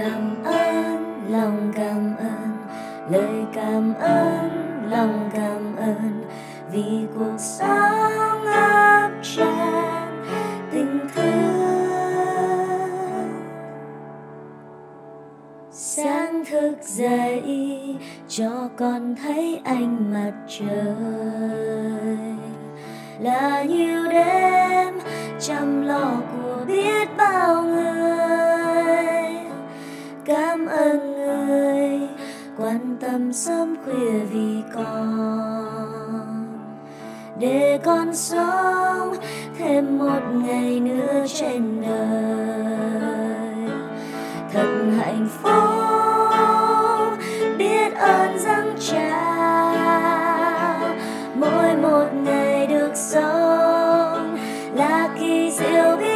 cảm ơn, lòng cảm ơn. Lời cảm ơn, lòng cảm ơn. Vì cuộc sống ấp tràn tình thương. Sáng thức dậy, cho con thấy ánh mặt trời. Là nhiều đêm, chăm lo của biết bao tâm sớm khuya vì con. Để con sống thêm một ngày nữa trên đời. Thật hạnh phúc, biết ơn rằng trao mỗi một ngày được sống là kỳ diệu biết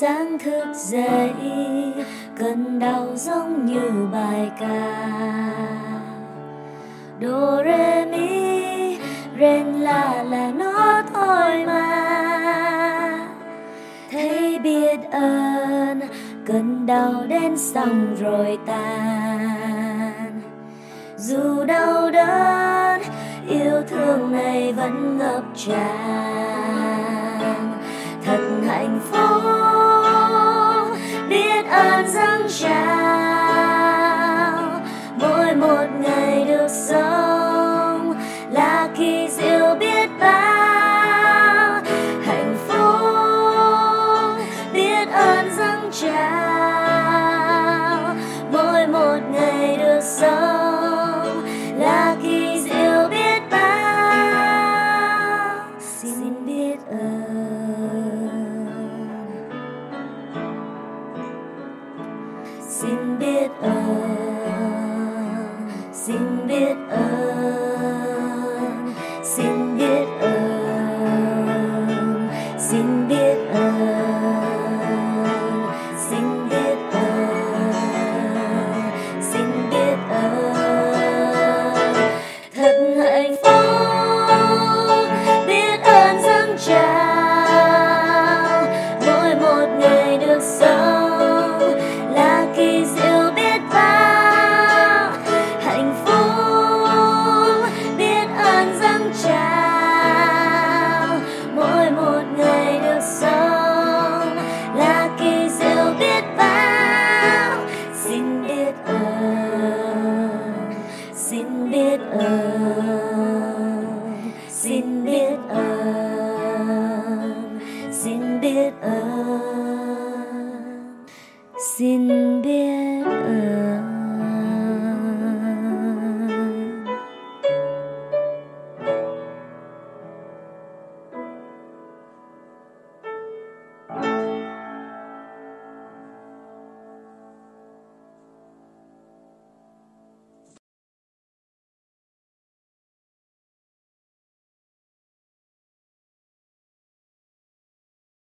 sáng thức dậy cơn đau giống như bài ca. Do re mi ren la là nó thôi mà. Thấy biết ơn, cơn đau đến xong rồi tan. Dù đau đớn, yêu thương này vẫn ngập tràn. Thật hạnh phúc biết ơn xin biết ơn xin biết ơn xin biết ơn xin biết biết ơn.